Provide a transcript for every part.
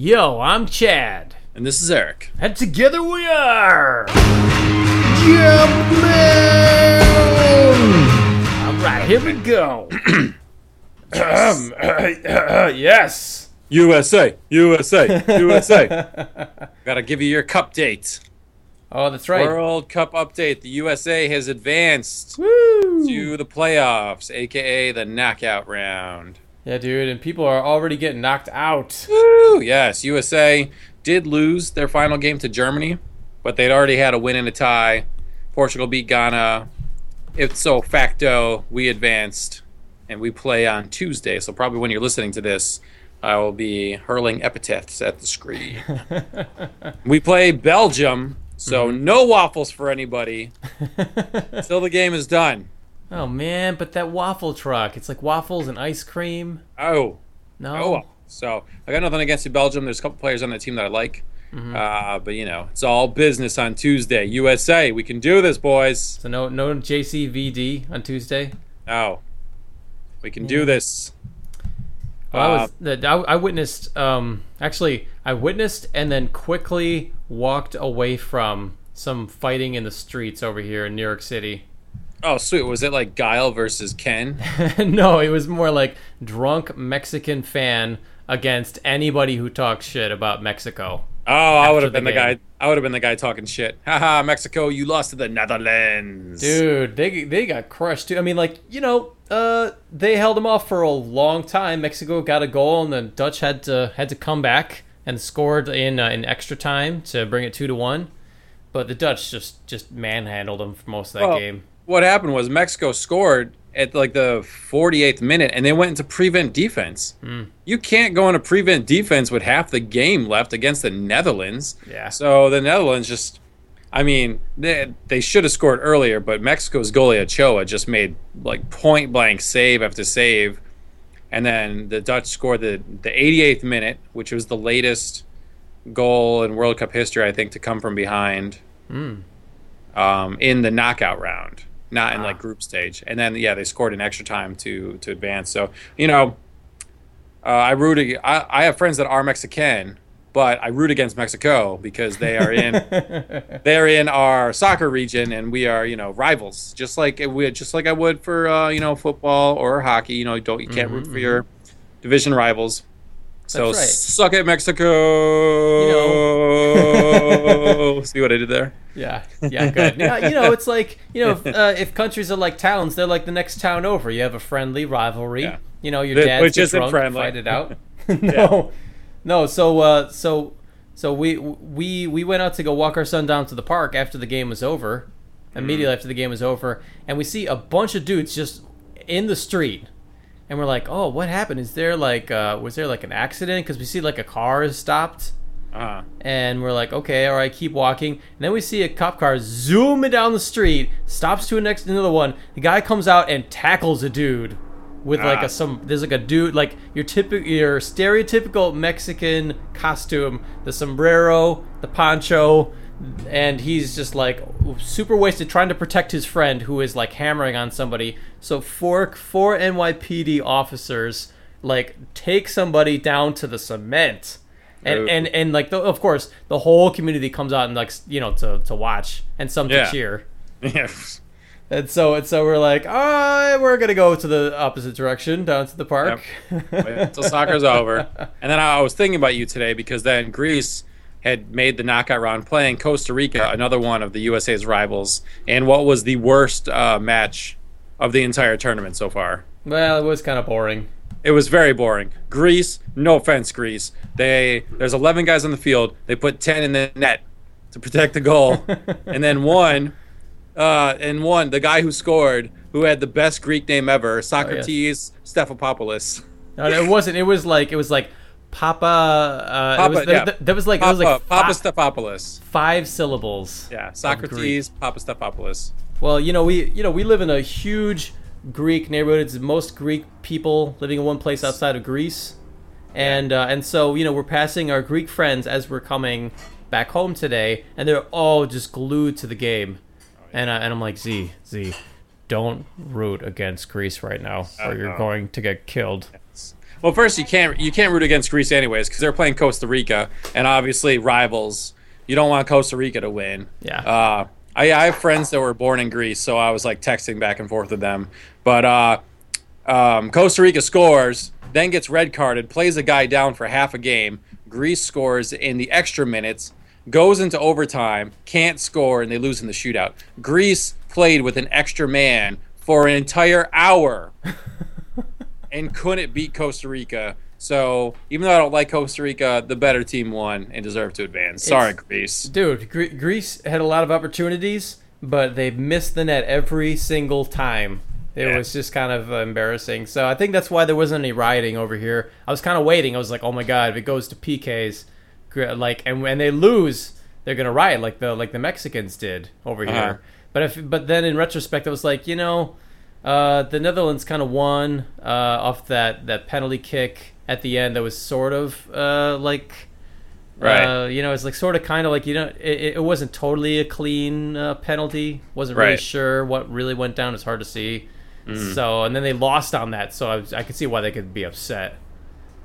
Yo, I'm Chad. And this is Eric. And together we are. Alright, here we go. yes. USA, USA, USA. Gotta give you your cup date. Oh, that's right. World Cup update. The USA has advanced Woo. to the playoffs, aka the knockout round. Yeah, dude, and people are already getting knocked out. Woo! Yes, USA did lose their final game to Germany, but they'd already had a win and a tie. Portugal beat Ghana. If so facto, we advanced, and we play on Tuesday. So probably when you're listening to this, I will be hurling epithets at the screen. we play Belgium, so mm-hmm. no waffles for anybody until the game is done. Oh man, but that waffle truck. It's like waffles and ice cream. Oh, No. Oh, so I got nothing against you, Belgium. There's a couple players on the team that I like, uh, but you know, it's all business on Tuesday. USA, we can do this, boys. So no no JCVD on Tuesday. Oh, we can do this. Well, I Uh, was the, I, I witnessed um actually I witnessed and then quickly walked away from some fighting in the streets over here in New York City. Oh, sweet. Was it like Guile versus Ken? no, it was more like drunk Mexican fan against anybody who talks shit about Mexico. Oh, I would have the been the game. guy. I would have been the guy talking shit. Haha, Mexico, you lost to the Netherlands. Dude, they they got crushed too. I mean, like you know, uh, they held them off for a long time. Mexico got a goal, and the Dutch had to had to come back and scored in uh, in extra time to bring it two to one. But the Dutch just just manhandled them for most of that Well, game. What happened was Mexico scored at like the 48th minute, and they went into prevent defense. Hmm. You can't go into prevent defense with half the game left against the Netherlands. Yeah. So the Netherlands just, I mean, they, they should have scored earlier, but Mexico's goalie Ochoa just made like point blank save after save, and then the Dutch scored the the 88th minute, which was the latest goal in World Cup history, I think, to come from behind um, in the knockout round, not in like group stage. And then yeah, they scored in extra time to to advance. So you know, uh, I root. I, I have friends that are Mexican, but I root against Mexico because they are in they're in our soccer region, and we are you know rivals. Just like we just like I would for uh, you know football or hockey. You know, don't you can't root for your division rivals. So right. suck it, Mexico. See what I did there? Yeah, yeah, good. yeah, you know, it's like you know, if, uh, if countries are like towns, they're like the next town over. You have a friendly rivalry. Yeah. You know, your Th- dads which isn't drunk, friendly. fight it out. no, no. So, uh, so, so we we we went out to go walk our son down to the park after the game was over. Immediately after the game was over, and we see a bunch of dudes just in the street, and we're like, "Oh, what happened? Is there like uh, was there like an accident?" Because we see like a car is stopped Uh, and we're like, okay, all right, keep walking. And then we see a cop car zooming down the street, stops to a next another one. The guy comes out and tackles a dude with like Ah. a some. There's like a dude like your typical your stereotypical Mexican costume, the sombrero, the poncho, and he's just like super wasted trying to protect his friend who is like hammering on somebody. So four four NYPD officers like take somebody down to the cement and Ooh. and and like the, of course the whole community comes out and like you know to to watch and some Yeah. to cheer yeah. and so and so we're like oh we're gonna go to the opposite direction down to the park Wait until soccer's over. And then I was thinking about you today because then Greece had made the knockout round playing Costa Rica, another one of the USA's rivals, and what was the worst uh, match of the entire tournament so far. well it was kind of boring It was very boring. Greece, no offense, Greece. They there's 11 guys on the field. They put 10 in the net to protect the goal, and then one, uh, and one the guy who scored, who had the best Greek name ever, Socrates Stephopoulos. no, it wasn't it was like it was like papa uh Papa, was, yeah. th- th- that was like Papa, was like Papa fi- Stephopoulos. five syllables Yeah, Socrates, Papa Stephopoulos. Well, you know, we you know we live in a huge Greek neighborhood. It's most Greek people living in one place outside of Greece, and uh, and so you know we're passing our Greek friends as we're coming back home today, and they're all just glued to the game, and uh, and I'm like Z Z, don't root against Greece right now, or you're Uh-oh. going to get killed. Well, first you can't you can't root against Greece anyways because they're playing Costa Rica and obviously rivals. You don't want Costa Rica to win. Yeah. Uh, I, I have friends that were born in Greece, so I was like texting back and forth with them. But uh, um, Costa Rica scores, then gets red carded, plays a guy down for half a game. Greece scores in the extra minutes, goes into overtime, can't score, and they lose in the shootout. Greece played with an extra man for an entire hour and couldn't beat Costa Rica. So even though I don't like Costa Rica, the better team won and deserved to advance. Sorry, It's- Greece. Dude, Gre- Greece had a lot of opportunities, but they missed the net every single time. It Yeah. was just kind of uh, embarrassing. So I think that's why there wasn't any rioting over here. I was kind of waiting. I was like, oh my god, if it goes to PKs, like, and when they lose, they're gonna riot like the like the Mexicans did over Uh-huh. here. But if but then in retrospect, I was like, you know, uh, the Netherlands kind of won uh, off that that penalty kick at the end. That was sort of uh, like. Right. Uh, you know, it's like sort of kind of like you know, it, it wasn't totally a clean uh, penalty. wasn't really Right. sure what really went down. It's hard to see. Mm. So and then they lost on that. So I, was, I could see why they could be upset.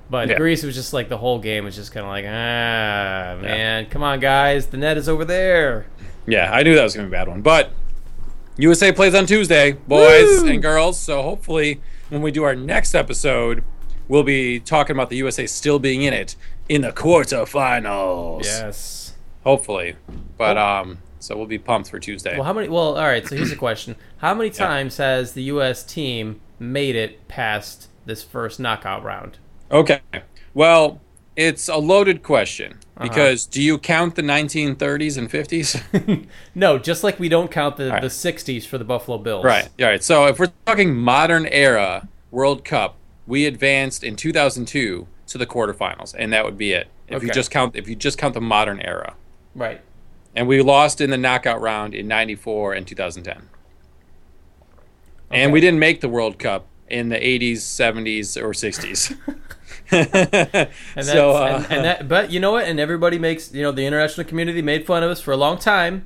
But Yeah. Greece was just like the whole game was just kind of like ah man, come on guys, the net is over there. Yeah, I knew that was going to be a bad one. But USA plays on Tuesday, boys Woo! and girls. So hopefully, when we do our next episode, we'll be talking about the USA still being in it in the quarterfinals. Yes. Hopefully. But, um, so we'll be pumped for Tuesday. Well, how many? Well, all right. So here's a question: How many times has the U.S. team made it past this first knockout round? Okay. Well, it's a loaded question Uh-huh. because do you count the 1930s and 50s? No, just like we don't count the, right. the '60s for the Buffalo Bills. Right. All right. So if we're talking modern era World Cup, we advanced in 2002 to the quarterfinals, and that would be it. If you just count, if you just count the modern era, Right. and we lost in the knockout round in '94 and 2010, and we didn't make the World Cup in the 80s, 70s, or 60s. And so, uh, and, and that, but you know what? And everybody makes you know the international community made fun of us for a long time,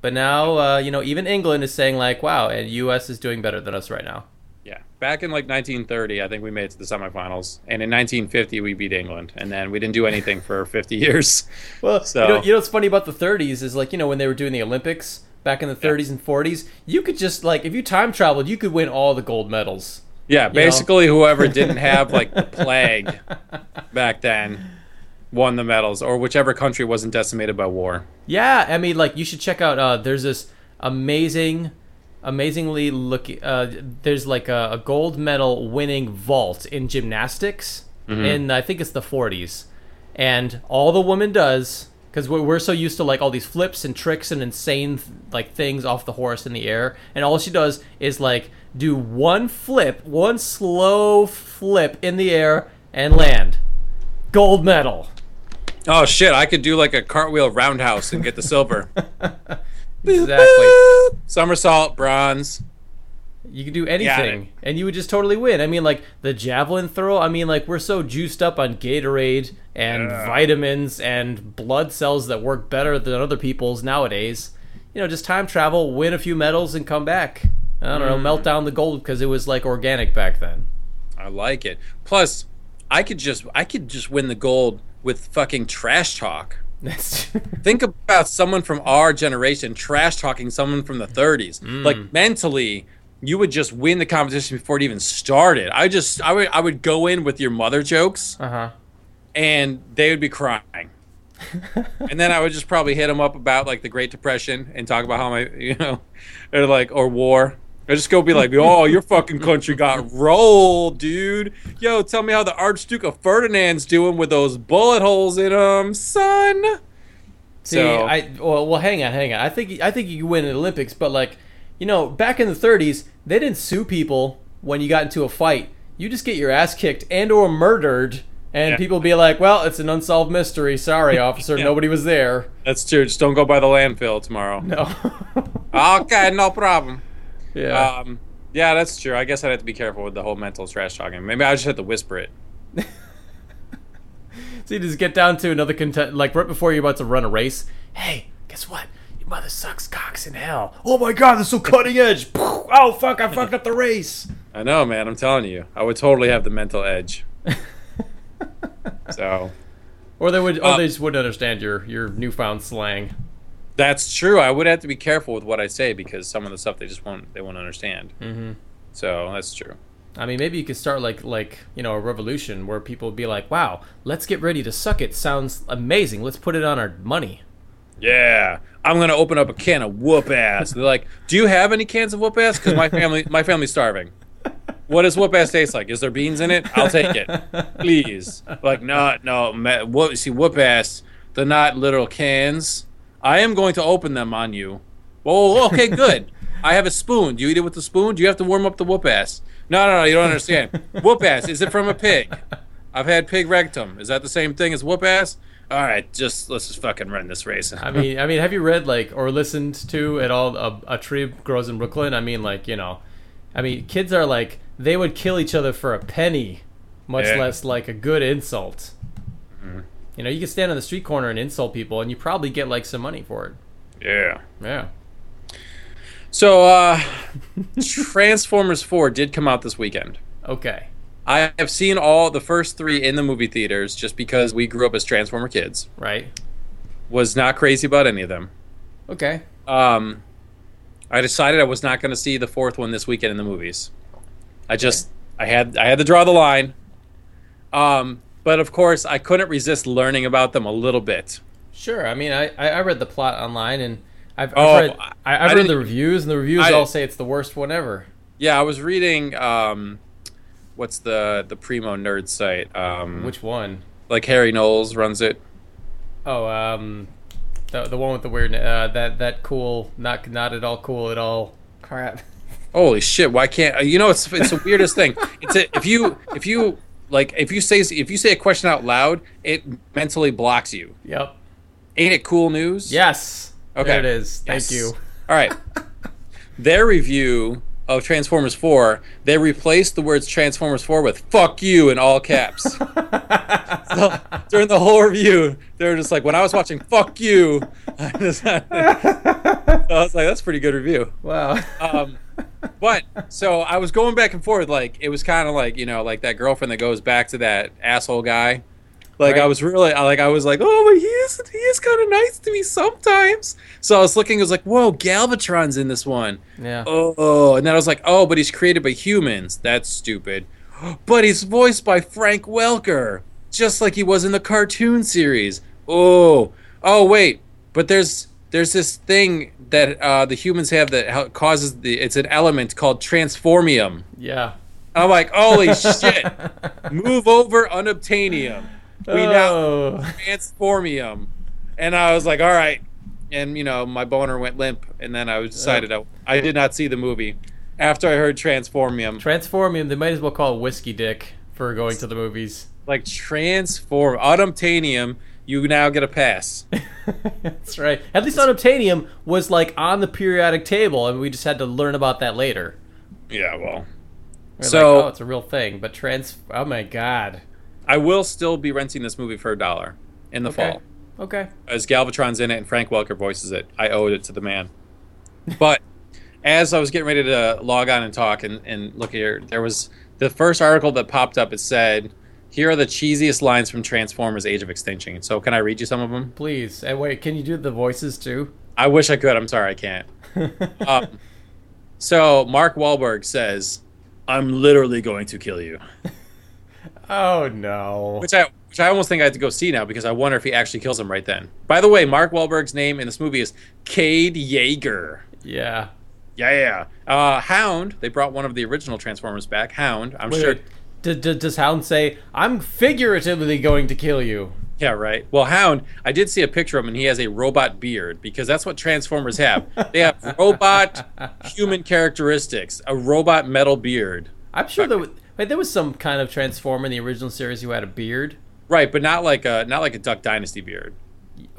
but now uh, you know even England is saying like, wow, and U.S. is doing better than us right now. yeah, back in like 1930, I think we made it to the semifinals, and in 1950 we beat England, and then we didn't do anything for 50 years. Well, So- you know, you know what's funny about the 30s is like you know when they were doing the Olympics back in the 30s and 40s, you could just like if you time traveled, you could win all the gold medals. Yeah, know? basically whoever didn't have like the plague back then won the medals, or whichever country wasn't decimated by war. Yeah, I mean, like you should check out. Uh, there's this amazing, amazingly look. Uh, there's like a, a gold medal winning vault in gymnastics, in I think it's the 40s, and all the woman does because we're, we're so used to like all these flips and tricks and insane like things off the horse in the air, and all she does is like do one flip, one slow flip in the air and land. Gold medal. Oh shit! I could do like a cartwheel roundhouse and get the silver. Exactly. Somersault, bronze. You could do anything, and you would just totally win. I mean, like the javelin throw. I mean, like we're so juiced up on Gatorade and vitamins and blood cells that work better than other people's nowadays. You know, just time travel, win a few medals, and come back. I don't know, melt down the gold because it was like organic back then. I like it. Plus, I could just I could just win the gold with fucking trash talk. Think about someone from our generation trash talking someone from the 30s. Like mentally, you would just win the competition before it even started. I just I would I would go in with your mother jokes uh huh. and they would be crying. and then I would just probably hit them up about like the Great Depression and talk about how my you know or like or war. I just go be like, "Oh, your fucking country got rolled, dude. Yo, tell me how the Archduke of Ferdinand's doing with those bullet holes in him, son." See, So- I well, well, hang on, hang on. I think I think you win in the Olympics, but like, you know, back in the 30s, they didn't sue people when you got into a fight. You just get your ass kicked and or murdered, and Yeah. people be like, "Well, it's an unsolved mystery. Sorry, officer, Yeah. nobody was there." That's true. Just don't go by the landfill tomorrow. No. okay, no problem. Yeah. Um, yeah, that's true. I guess I'd have to be careful with the whole mental trash talking. Maybe I just have to whisper it. so you just get down to another content, like right before you're about to run a race. Hey, guess what? Your mother sucks cocks in hell. Oh my god, that's so cutting edge. oh fuck, I fucked up the race. I know, man. I'm telling you, I would totally have the mental edge. so Or they would, or Uh, they just wouldn't understand your your newfound slang. That's true. I would have to be careful with what I say because some of the stuff they just won't they won't understand. Mm-hmm. So that's true. I mean, maybe you could start like like you know a revolution where people would be like, "Wow, let's get ready to suck it." Sounds amazing. Let's put it on our money. Yeah, I'm gonna open up a can of whoop ass. They're like, "Do you have any cans of whoop ass?" Because my family, my family's starving. What does whoop ass taste like? Is there beans in it? I'll take it, please. Like, no, no. Whoop, see, whoop ass. They're not literal cans. I am going to open them on you. Oh, okay, good. I have a spoon. Do you eat it with the spoon? Do you have to warm up the whoop ass? No, no, no. You don't understand. whoop ass. Is it from a pig? I've had pig rectum. Is that the same thing as whoop ass? All right, just let's just fucking run this race. I mean, I mean, have you read like or listened to at all a, a tree grows in Brooklyn? I mean, like you know, I mean, kids are like they would kill each other for a penny, much Yeah. less like a good insult. Mm-hmm. You know, you can stand on the street corner and insult people, and you probably get like some money for it. yeah. Yeah. So, uh, Transformers 4 did come out this weekend. Okay. I have seen all the first three in the movie theaters just because we grew up as Transformer kids. Right. Was not crazy about any of them. Okay. Um, I decided I was not going to see the fourth one this weekend in the movies. I just I had I had to draw the line. Um, but of course I couldn't resist learning about them a little bit. Sure. I mean, I, I read the plot online and I've, Oh, I've read I- I've read the reviews and the reviews I- all say it's the worst one ever. Yeah, I was reading um, what's the the primo nerd site? Um, Which one? like Harry Knowles runs it. Oh, um, the the one with the weird uh, that that cool not not at all cool at all crap. Holy shit! Why can't you know? It's it's the weirdest thing. It's a, if you if you like if you say if you say a question out loud, it mentally blocks you. Yep. Ain't it cool news? Yes. Okay. There it is. Thank Yes. you. All right. Their review of Transformers 4, they replaced the words Transformers 4 with "fuck you" in all caps. so, during the whole review, they were just like, when I was watching "fuck you," I, just, I was like, "That's a pretty good review." Wow. um, but so I was going back and forth, like it was kind of like you know, like that girlfriend that goes back to that asshole guy. Like I was really, I- like I was like, oh, but he is, he is kind of nice to me sometimes. So I was looking, I was like, whoa, Galvatron's in this one. yeah. Oh, and then I was like, oh, but he's created by humans. That's stupid. But he's voiced by Frank Welker, just like he was in the cartoon series. Oh, oh, wait, but there's there's this thing that uh, the humans have that causes the. It's an element called transformium. Yeah. I'm like, holy shit! Move over unobtainium. We now Oh. transformium, and I was like, all right. And you know, my boner went limp, and then I was oh. decided I, I did not see the movie after I heard transformium. Transformium. They might as well call it whiskey dick for going to the movies. like transform unobtainium, you now get a pass. That's right. At least unobtainium was like on the periodic table, and we just had to learn about that later. yeah, well, We're So- like, oh, it's a real thing. But trans. Oh my god. I will still be renting this movie for a dollar in the Okay. fall. Okay. As Galvatron's in it and Frank Welker voices it, I owed it to the man. But as I was getting ready to log on and talk and, and look here, there was the first article that popped up. It said, "Here are the cheesiest lines from Transformers: Age of Extinction." So, can I read you some of them? Please. And wait, can you do the voices too? I wish I could. I'm sorry, I can't. um, so Mark Wahlberg says, "I'm literally going to kill you," oh no. which I which I almost think I have to go see now because I wonder if he actually kills him right then. By the way, Mark Wahlberg's name in this movie is Cade Yeager. Yeah. Yeah, yeah. Uh, Hound. They brought one of the original Transformers back. Hound. I'm Wait, sure. D- d- does Hound say, "I'm figuratively going to kill you"? Yeah, right. Well, Hound. I did see a picture of him, and he has a robot beard because that's what Transformers have. They have robot human characteristics, a robot metal beard. I'm sure there wait, there was some kind of Transformer in the original series who had a beard. Right, but not like a not like a Duck Dynasty beard.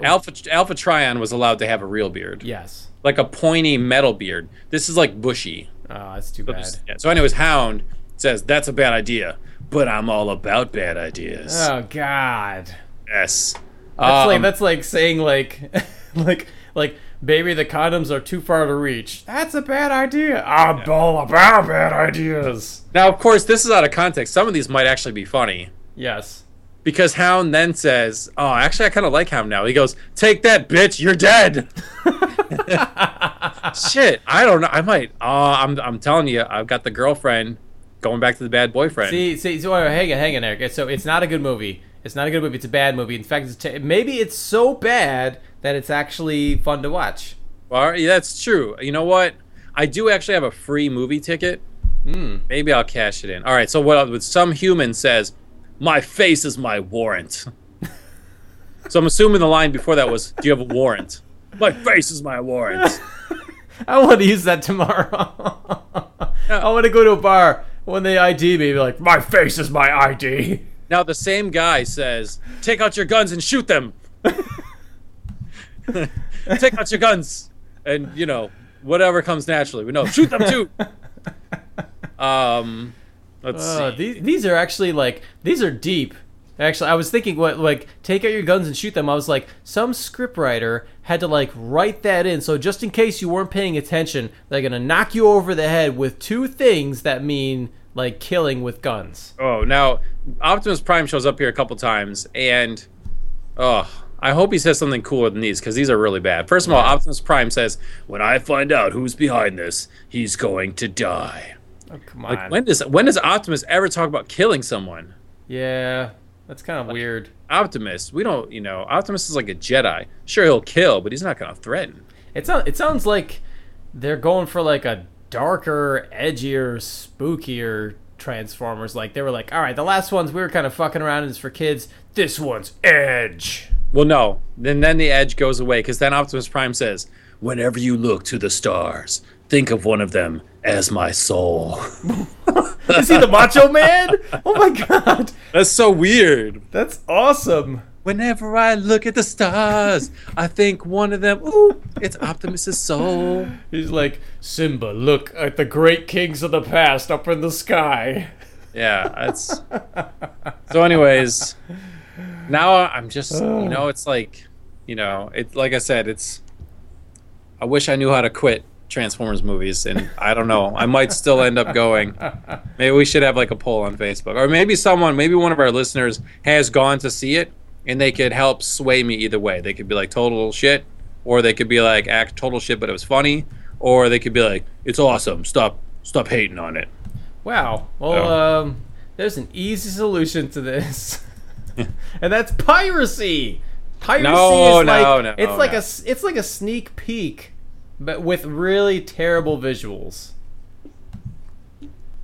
Alpha Alpha Trion was allowed to have a real beard, Yes. like a pointy metal beard. This is like bushy. Oh, that's too bad. Yeah, So, anyways, Hound says that's a bad idea, but I'm all about bad ideas. Oh God. yes. That's like Um, that's like saying like like like Baby, the condoms are too far to reach. That's a bad idea. I'm all about bad ideas. Now, of course, this is out of context. Some of these might actually be funny. Yes. Because Hound then says, Oh, actually, I kind of like Hound now. He goes, Take that, bitch, you're dead. Shit, I don't know. I might. Uh, I'm, I'm telling you, I've got the girlfriend going back to the bad boyfriend. See, see, so hang on, hang on, Eric. So it's not a good movie. It's not a good movie. It's a bad movie. In fact, it's t- maybe it's so bad that it's actually fun to watch. Well, yeah, that's true. You know what? I do actually have a free movie ticket. Hmm. Maybe I'll cash it in. All right. So what? With some human says, "My face is my warrant." so I'm assuming the line before that was, "Do you have a warrant?" My face is my warrant. I want to use that tomorrow. I want to go to a bar when they ID me, be like, "My face is my ID." Now the same guy says, "Take out your guns and shoot them." Take out your guns, and you know whatever comes naturally. We know shoot them too. Um, let's Uh, see. these these are actually like these are deep. Actually, I was thinking what like take out your guns and shoot them. I was like, some scriptwriter had to like write that in, so just in case you weren't paying attention, they're gonna knock you over the head with two things that mean like killing with guns. Oh, now Optimus Prime shows up here a couple times, and oh, I hope he says something cooler than these because these are really bad. First of all, Optimus Prime says, "When I find out who's behind this, he's going to die." Oh, come on. Like when does when does Optimus ever talk about killing someone? yeah, that's kind of weird. Optimus, we don't, you know, Optimus is like a Jedi. Sure, he'll kill, but he's not going to threaten. It sounds it sounds like they're going for like a darker, edgier, spookier Transformers. Like they were like, all right, the last ones we were kind of fucking around and it's for kids. This one's edge. Well, no. Then then the edge goes away because then Optimus Prime says, "Whenever you look to the stars, think of one of them as my soul." Is he the Macho Man? Oh my god, That's so weird. that's awesome. Whenever I look at the stars, I think one of them. Ooh, it's Optimus's soul. He's like Simba. Look at the great kings of the past up in the sky. Yeah, that's. So, anyways, now I'm just, you know, it's like, you know, it's like I said, it's. I wish I knew how to quit Transformers movies, and I don't know. I might still end up going. Maybe we should have like a poll on Facebook, or maybe someone, maybe one of our listeners has gone to see it, and they could help sway me either way. They could be like total shit, or they could be like act total shit, but it was funny, or they could be like, it's awesome. Stop, stop hating on it. Wow. Well, Yeah. um, there's an easy solution to this, and that's piracy. Piracy No, is no, like no, it's like no. a it's like a sneak peek, but with really terrible visuals.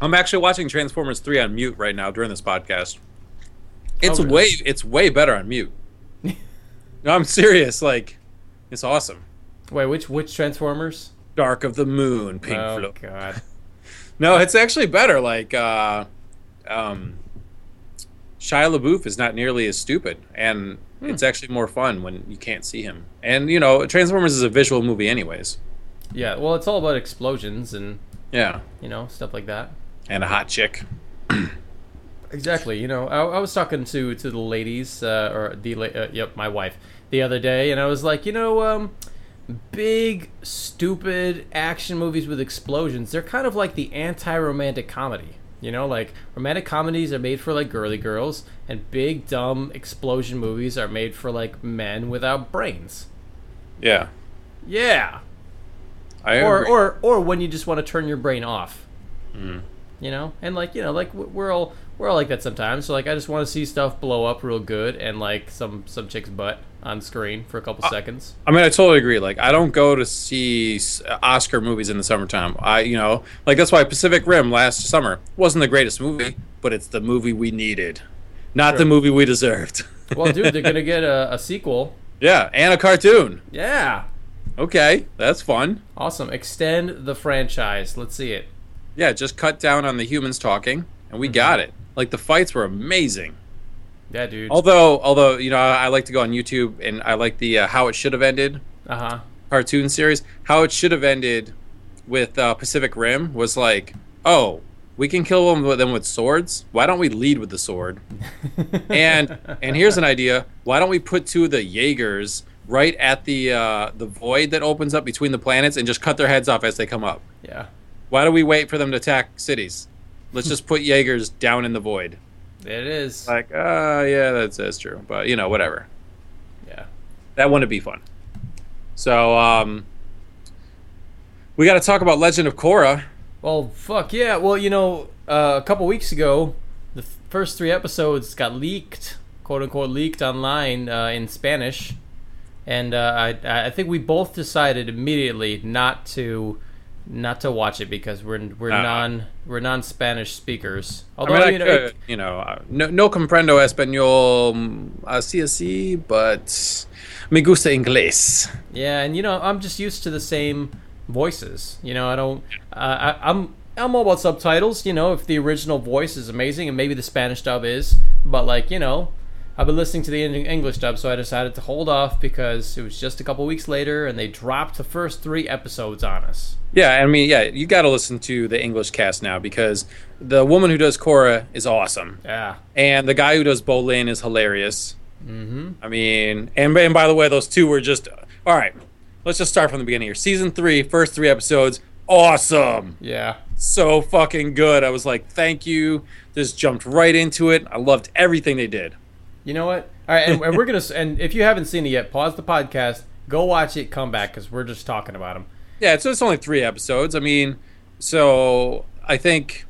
I'm actually watching Transformers 3 on mute right now during this podcast. It's Oh, really? way it's way better on mute. no, I'm serious. Like, it's awesome. Wait, which which Transformers? Dark of the Moon, Pink oh Floyd. God. No, it's actually better. Like, uh, um, Shia LaBeouf is not nearly as stupid, and Hmm. it's actually more fun when you can't see him. And you know, Transformers is a visual movie, anyways. Yeah. Well, it's all about explosions and Yeah, you know stuff like that. and a hot chick. Exactly. You know, I, I was talking to to the ladies, uh, or the uh, yep, my wife, the other day, and I was like, you know, um, big stupid action movies with explosions. They're kind of like the anti-romantic comedy. You know, like romantic comedies are made for like girly girls, and big dumb explosion movies are made for like men without brains. Yeah, Yeah. I Or agree. or or when you just want to turn your brain off. Mm. You know, and like you know, like we're all we're all like that sometimes. So like, I just want to see stuff blow up real good and like some some chick's butt on screen for a couple seconds. I mean, I totally agree. Like, I don't go to see Oscar movies in the summertime. I, you know, like that's why Pacific Rim last summer wasn't the greatest movie, but it's the movie we needed, not the movie we deserved. Well, dude, they're gonna get a, a sequel. yeah, and a cartoon. Yeah, Okay, that's fun. awesome. Extend the franchise. Let's see it. Yeah, just cut down on the humans talking, and we got it. Like the fights were amazing. Yeah, dude. Although, although you know, I, I like to go on YouTube and I like the uh, how it should have ended Uh huh. cartoon series. How it should have ended with uh, Pacific Rim was like, oh, we can kill them with them with swords. Why don't we lead with the sword? and and here's an idea. Why don't we put two of the Jaegers right at the uh, the void that opens up between the planets and just cut their heads off as they come up. Yeah, Why do we wait for them to attack cities? Let's just put Jaegers down in the void. it is. Like, uh, yeah, that's that's true. But you know, whatever. Yeah. That wouldn't be fun. So, um, we got to talk about Legend of Korra. Well, fuck yeah. Well, you know, uh, a couple weeks ago, the f- first three episodes got leaked, quote unquote, leaked online uh, in Spanish, and uh, I I think we both decided immediately not to not to watch it because we're we're Uh. non we're non Spanish speakers. I Although mean, I you know, could, you know, uh, no, no comprendo español mm, así así, but me gusta inglés. Yeah, and you know, I'm just used to the same voices. You know, I don't. Uh, I, I'm I'm all about subtitles. You know, if the original voice is amazing, and maybe the Spanish dub is, but like you know, I've been listening to the English dub, so I decided to hold off because it was just a couple weeks later, and they dropped the first three episodes on us. Yeah, I mean, yeah, you got to listen to the English cast now because the woman who does Korra is awesome, Yeah, and the guy who does Bolin is hilarious. Mm-hmm. I mean, and and by the way, those two were just all right. Let's just start from the beginning here. Season three, first three episodes, awesome. yeah, so fucking good. I was like, thank you. Just jumped right into it. I loved everything they did. You know what? All right, and, and we're gonna. And if you haven't seen it yet, pause the podcast, go watch it, come back because we're just talking about them. Yeah, it's, it's only three episodes. I mean, so I think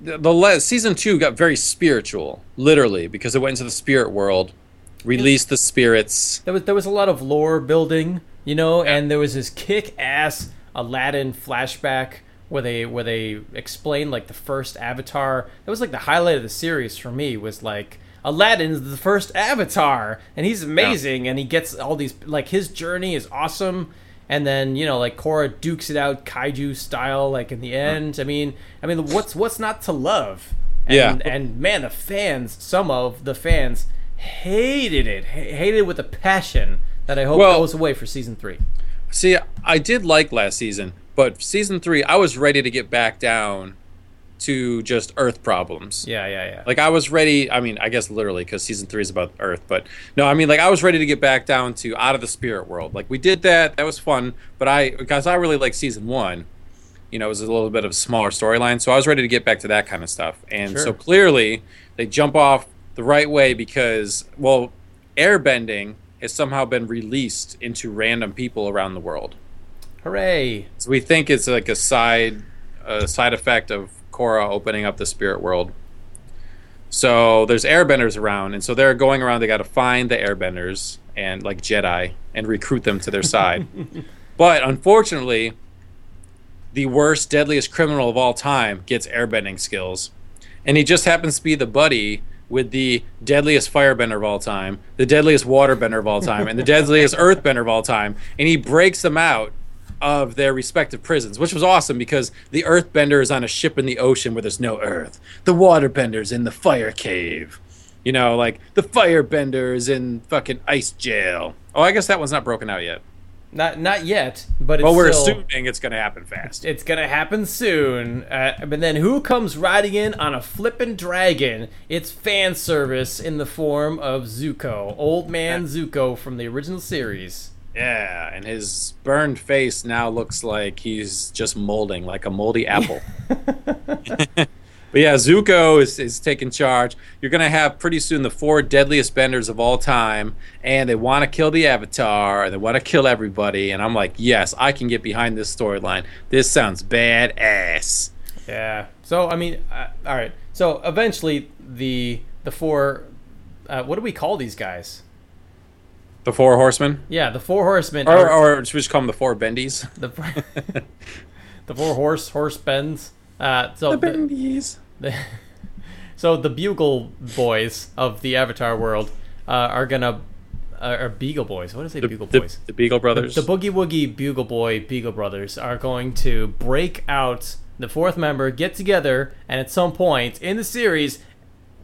the, the le- season two got very spiritual, literally, because it went into the spirit world, released the spirits. There was there was a lot of lore building, you know, and there was this kick ass Aladdin flashback where they where they explained like the first Avatar. That was like the highlight of the series for me was like Aladdin's the first Avatar, and he's amazing, and he gets all these like his journey is awesome. And then you know, like Korra dukes it out kaiju style, like in the end. I mean, I mean, what's what's not to love? And, Yeah. and man, the fans, some of the fans hated it, ha- hated it with a passion that I hope Well- goes away for season three. See, I did like last season, but season three, I was ready to get back down to just Earth problems. Yeah, yeah, yeah. Like I was ready. I mean, I guess literally because season three is about Earth, but no, I mean like I was ready to get back down to out of the spirit world. Like we did that. That was fun. But I because I really like season one. You know, it was a little bit of a smaller storyline, so I was ready to get back to that kind of stuff. And Sure. so clearly, they jump off the right way because well, airbending has somehow been released into random people around the world. Hooray! So we think it's like a side a side effect of Korra opening up the spirit world. So there's airbenders around, and so they're going around. They got to find the airbenders and like Jedi and recruit them to their side. but unfortunately, the worst, deadliest criminal of all time gets airbending skills, and he just happens to be the buddy with the deadliest firebender of all time, the deadliest waterbender of all time, and the deadliest earthbender of all time, and he breaks them out of their respective prisons, which was awesome because the earthbender is on a ship in the ocean where there's no earth. The waterbender's in the fire cave. You know, like the firebender is in fucking ice jail. Oh, I guess that one's not broken out yet. Not not yet, but it's But we're still, assuming it's going to happen fast. it's gonna happen soon. Uh, but then who comes riding in on a flippin' dragon? It's fan service in the form of Zuko, old man Zuko from the original series. Yeah, and his burned face now looks like he's just molding, like a moldy apple. but yeah, Zuko is, is taking charge. You're going to have pretty soon the four deadliest benders of all time, and they want to kill the Avatar, and they want to kill everybody. And I'm like, yes, I can get behind this storyline. This sounds badass. Yeah. So I mean, uh, all right. So eventually, the the four, uh, what do we call these guys? The Four Horsemen? Yeah, the four horsemen. Or, are- or should we just call them the Four Bendies? the the four horse horse bends. Uh, so The the, Bendies. the- so the bugle boys of the Avatar world uh, are gonna uh, are Beagle boys. What is it? The, Bugle the- boys. the Beagle Brothers. The Boogie Woogie Bugle Boy Beagle Brothers are going to break out the fourth member, get together, and at some point in the series,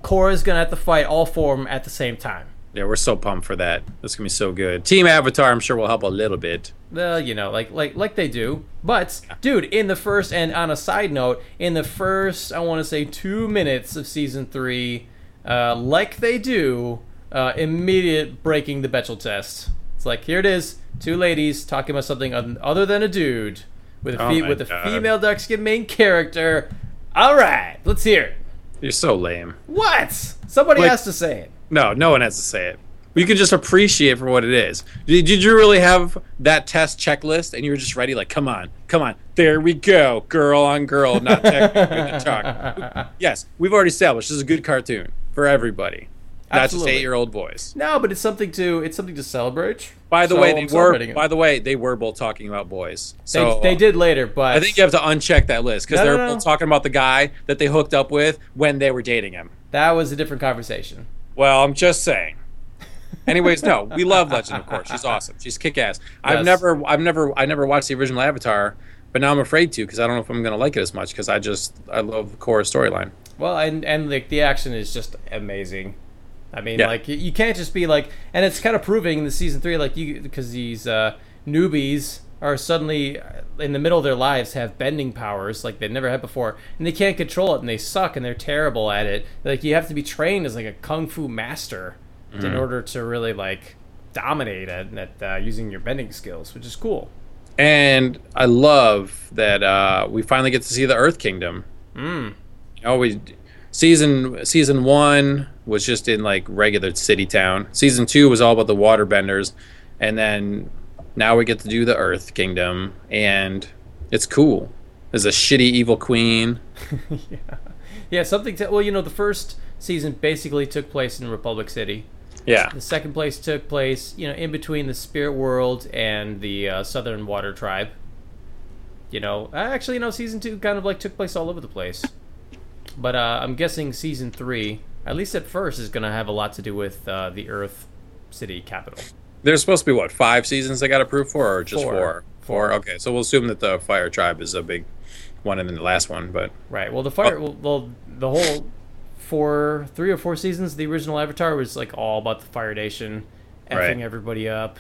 Korra's gonna have to fight all four of them at the same time. Yeah, we're so pumped for that. That's gonna be so good. Team Avatar, I'm sure will help a little bit. Well, you know, like like like they do. But dude, in the first and on a side note, in the first I want to say 2 minutes of season 3, uh, like they do, uh, immediate breaking the Bechdel test. It's like here it is, two ladies talking about something other than a dude with a Oh fe- my with a God. female dark skinned main character. All right, let's hear it. You're so lame. What? Somebody Like- has to say it. No, no one has to say it. You can just appreciate for what it is. Did, did you really have that test checklist and you were just ready? Like, come on, come on, there we go, girl on girl, not tech with the talk. Yes, we've already established this is a good cartoon for everybody, not just eight-year-old boys. No, but it's something to it's something to celebrate. By the So way, I'm they were. celebrating it. By the way, they were both talking about boys. they, So they did later, uh, but I think you have to uncheck that list because No, they're no, no. both talking about the guy that they hooked up with when they were dating him. that was a different conversation. Well, I'm just saying. Anyways, no, we love Legend of Korra. She's awesome. She's kick ass. I've never, I've never, I never watched the original Avatar, but now I'm afraid to because I don't know if I'm gonna like it as much because I just, I love Korra's storyline. Well, and and like the action is just amazing. I mean, Yeah. like you, you can't just be like, and it's kind of proving in the season three, like you because these uh, newbies are suddenly uh, in the middle of their lives have bending powers like they've never had before, and they can't control it, and they suck, and they're terrible at it. Like you have to be trained as like a kung fu master in order to really like dominate at, at uh, using your bending skills, which is cool. And I love that uh, we finally get to see the Earth Kingdom. Mm. Know, we season season one was just in like regular city town. Season two was all about the waterbenders, and then now we get to do the Earth Kingdom, and it's cool. There's a shitty evil queen. yeah, yeah, something. To, well, you know, the first season basically took place in Republic City. Yeah, The second place took place, you know, in between the spirit world and the uh, Southern Water Tribe. You know, actually, you know, season two kind of like took place all over the place. But uh, I'm guessing season three, at least at first, is going to have a lot to do with uh, the Earth City capital. There's supposed to be what five seasons they got approved for, or just Four. four? Four. Okay, so we'll assume that the Fire Tribe is a big one, and then the last one. But Right. Well, the fire. Well, well, the whole four, three or four seasons, the original Avatar was like all about the Fire Nation, effing Right. everybody up,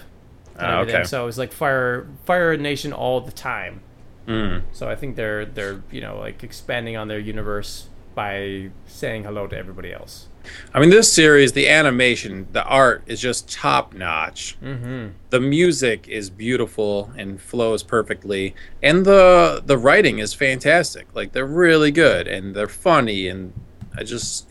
and Ah, okay. So it was like Fire, Fire Nation all the time. mm, So I think they're they're you know like expanding on their universe by saying hello to everybody else. I mean, this series, the animation, the art is just top notch. Mm-hmm. the music is beautiful and flows perfectly. And the the writing is fantastic. Like they're really good and they're funny and i just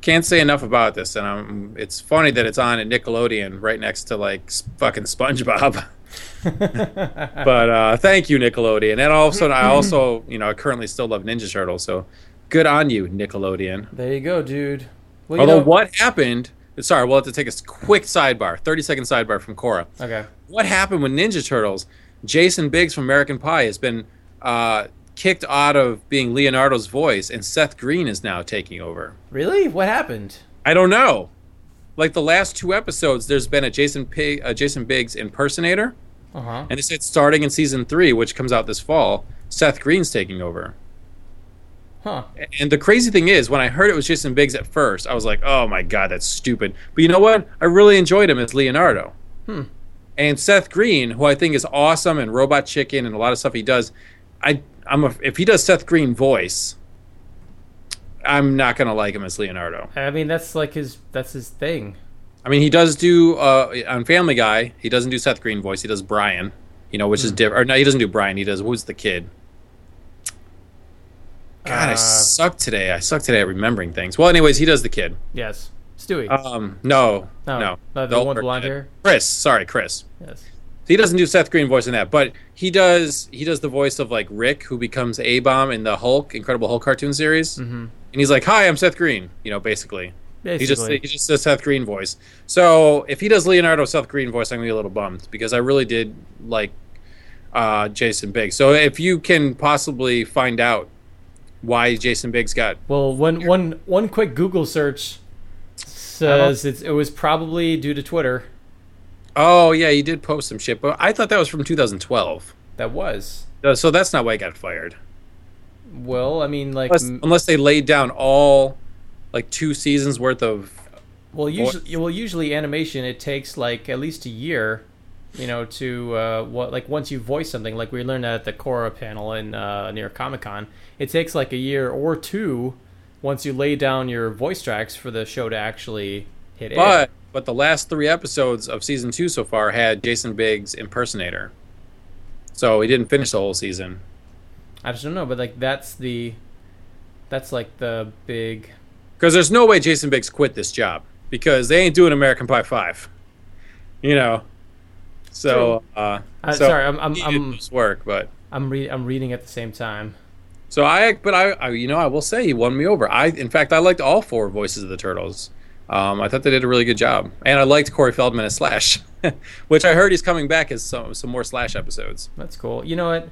can't say enough about this. And um, it's funny that it's on at nickelodeon right next to like fucking spongebob. But uh thank you nickelodeon. And also i also you know i currently still love ninja turtles so good on you nickelodeon there you go, dude. Well, you although know, what happened sorry we'll have to take a quick sidebar 30 second sidebar from Korra Okay. what happened with Ninja Turtles? Jason Biggs from American Pie has been uh, kicked out of being Leonardo's voice, and Seth Green is now taking over. Really? What happened? I don't know. Like the last two episodes, there's been a Jason Pig, a Jason Biggs impersonator, Uh huh. and they said starting in season three, which comes out this fall, Seth Green's taking over. Huh. And the crazy thing is, when I heard it was Jason Biggs at first, I was like, "Oh my god, that's stupid." But you know what? I really enjoyed him as Leonardo. Hmm. And Seth Green, who I think is awesome, and Robot Chicken, and a lot of stuff he does, I I'm a, if he does Seth Green voice, I'm not gonna like him as Leonardo. I mean, that's like his that's his thing. I mean, he does do uh, on Family Guy. He doesn't do Seth Green voice. He does Brian, you know, which is different. Or no, he doesn't do Brian. He does who's the kid. God, I Uh, suck today. I suck today at remembering things. Well, anyways, he does the kid. Yes. Stewie. Um, no, no, no, no, the one with blonde hair. Chris, sorry, Chris. Yes. He doesn't do Seth Green voice in that, but he does. He does the voice of like Rick, who becomes A Bomb in the Hulk, Incredible Hulk cartoon series, Mm-hmm. and he's like, "Hi, I'm Seth Green." You know, basically. Basically. He just he just does Seth Green voice. So if he does Leonardo Seth Green voice, I'm gonna be a little bummed because I really did like uh, Jason Biggs. So if you can possibly find out why Jason Biggs got Well, one one one quick Google search says it's, it was probably due to Twitter. oh yeah, he did post some shit, but I thought that was from 2012. That was. Uh, So that's not why he got fired. Well, I mean, like, Unless, m- unless they laid down all like two seasons worth of well, usually, well, usually animation it takes like at least a year, you know, to uh, what like once you voice something, like we learned that at the Korra panel in uh, near Comic Con, it takes like a year or two once you lay down your voice tracks for the show to actually hit air. But but the last three episodes of season two so far had Jason Biggs impersonator. So he didn't finish the whole season. I just don't know, but like that's the that's like the big Because there's no way Jason Biggs quit this job because they ain't doing American Pie Five. You know. So, uh, Uh, so sorry, I'm- I'm- I'm- work, but I'm re- I'm reading at the same time. so I, but I, I, you know, I will say he won me over. I, in fact, I liked all four voices of the Turtles. Um, I thought they did a really good job, and I liked Corey Feldman as Slash, which I heard he's coming back as some some more Slash episodes. That's cool. You know what?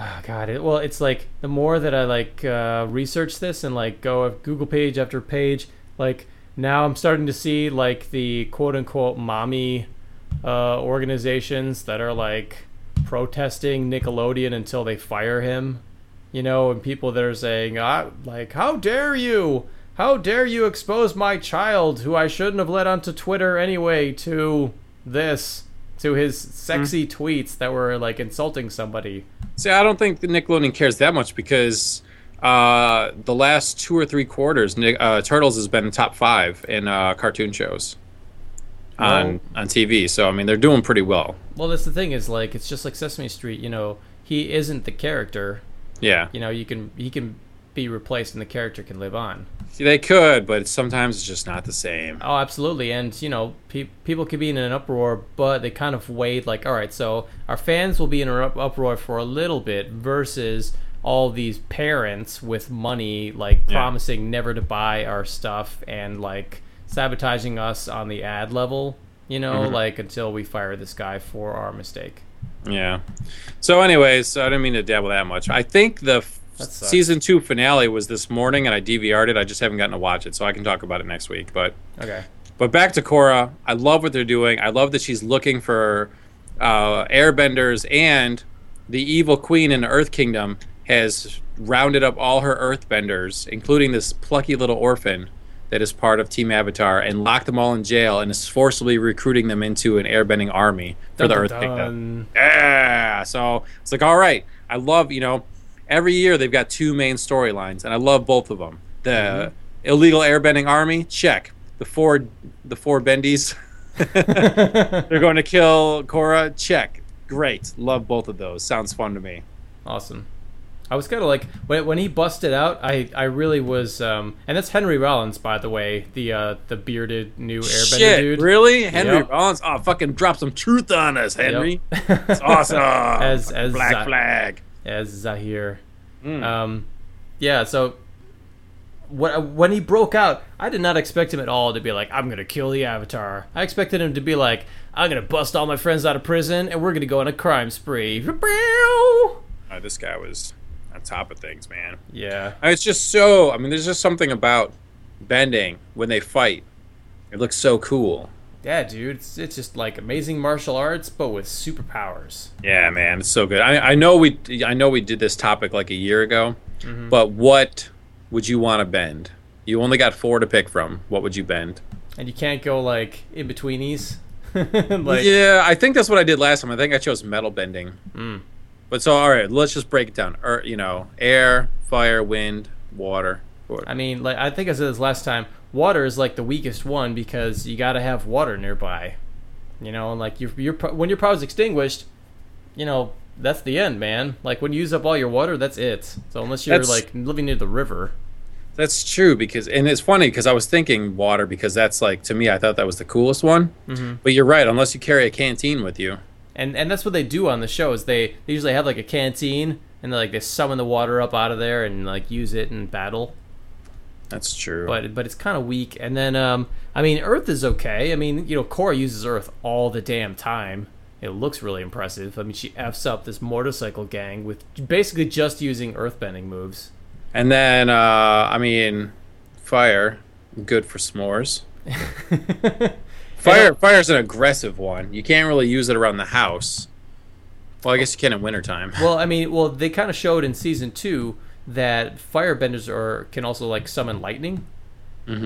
Oh, God, it, well, it's like the more that I like uh, research this and like go of Google page after page, like now I'm starting to see like the quote unquote mommy uh, organizations that are like protesting Nickelodeon until they fire him. You know, and people that are saying, ah, like, how dare you? How dare you expose my child, who I shouldn't have let onto Twitter anyway, to this, to his sexy tweets that were like insulting somebody. See, I don't think the Nickelodeon cares that much because uh, the last two or three quarters, Nick, uh, Turtles has been top five in uh, cartoon shows on on TV. So I mean, they're doing pretty well. Well, that's the thing is like it's just like Sesame Street. You know, he isn't the character. Yeah, You know, you can he can be replaced and the character can live on. See, they could, but sometimes it's just not the same. Oh, absolutely. And you know, pe- people could be in an uproar, but they kind of weighed, Like, all right, so our fans will be in an up- uproar for a little bit versus all these parents with money, like Yeah. promising never to buy our stuff and like sabotaging us on the ad level. You know, Mhm. like until we fire this guy for our mistake. Yeah. So, anyways, I didn't mean to dabble that much. I think the f- season two finale was this morning, and I DVR'd it. I just haven't gotten to watch it, so I can talk about it next week. But Okay. But back to Korra. I love what they're doing. I love that she's looking for uh, airbenders, and the evil queen in the Earth Kingdom has rounded up all her earthbenders, including this plucky little orphan that is part of Team Avatar, and locked them all in jail and is forcibly recruiting them into an airbending army for the Dun, Earth dun, Kingdom. dun. Yeah. So it's like, all right. I love, you know, every year they've got two main storylines, and I love both of them. The Mm-hmm. illegal airbending army, check. The four, the four bendies, they're going to kill Korra, check. Great. Love both of those. Sounds fun to me. Awesome. I was kind of like when, when he busted out. I, I really was, um, and that's Henry Rollins, by the way, the uh, the bearded new Airbender Shit, dude. really? Henry Yep. Rollins? Oh, fucking drop some truth on us, Henry. Yep. It's awesome. as as Black Za- flag. as Zahir. Mm. Um, yeah. So when when he broke out, I did not expect him at all to be like, "I'm gonna kill the Avatar." I expected him to be like, "I'm gonna bust all my friends out of prison, and we're gonna go on a crime spree." Uh, this guy was top of things, man. Yeah. And It's just so. I mean, there's just something about bending when they fight. It looks so cool. Yeah, dude, it's, it's just like amazing martial arts, but with superpowers. Yeah, man, it's so good. I, I know we. I know we did this topic like a year ago, but what would you want to bend? You only got four to pick from. What would you bend? And you can't go like in betweenies. like, yeah, I think that's what I did last time. I think I chose metal bending. Mm. But so, all right, let's just break it down. Or, you know, air, fire, wind, water. I mean, like I think I said this last time. Water is like the weakest one because you got to have water nearby. You know, and like your your when your power's extinguished, you know that's the end, man. Like when you use up all your water, that's it. So unless you're That's- like living near the river, That's true because, and it's funny because I was thinking water because that's like to me I thought that was the coolest one. Mhm. But you're right. Unless you carry a canteen with you, and and that's what they do on the show is they, they usually have like a canteen and they like they summon the water up out of there and like use it in battle. that's true. but but it's kind of weak. And then um, I mean, Earth is okay. I mean, you know, Korra uses Earth all the damn time. It looks really impressive. I mean, she f's up this motorcycle gang with basically just using earthbending moves. and then, uh, I mean, fire, good for s'mores. Fire, fire's an aggressive one. You can't really use it around the house. Well, I guess you can in wintertime. well, I mean, well, they kind of showed in season two that firebenders are can also like summon lightning.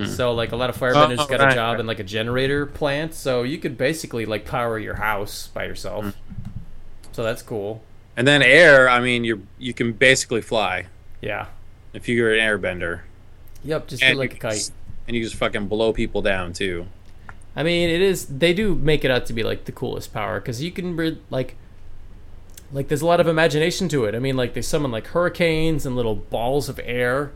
So like a lot of firebenders Oh, got a job right. in like a generator plant, so you could basically like power your house by yourself. Mm. So that's cool. And then air, I mean, you you can basically fly Yeah. if you're an airbender. Yep. Just And like a kite. And you just fucking blow people down too. I mean, it is. They do make it out to be like the coolest power because you can re- like, like there's a lot of imagination to it. I mean, like they summon like hurricanes and little balls of air.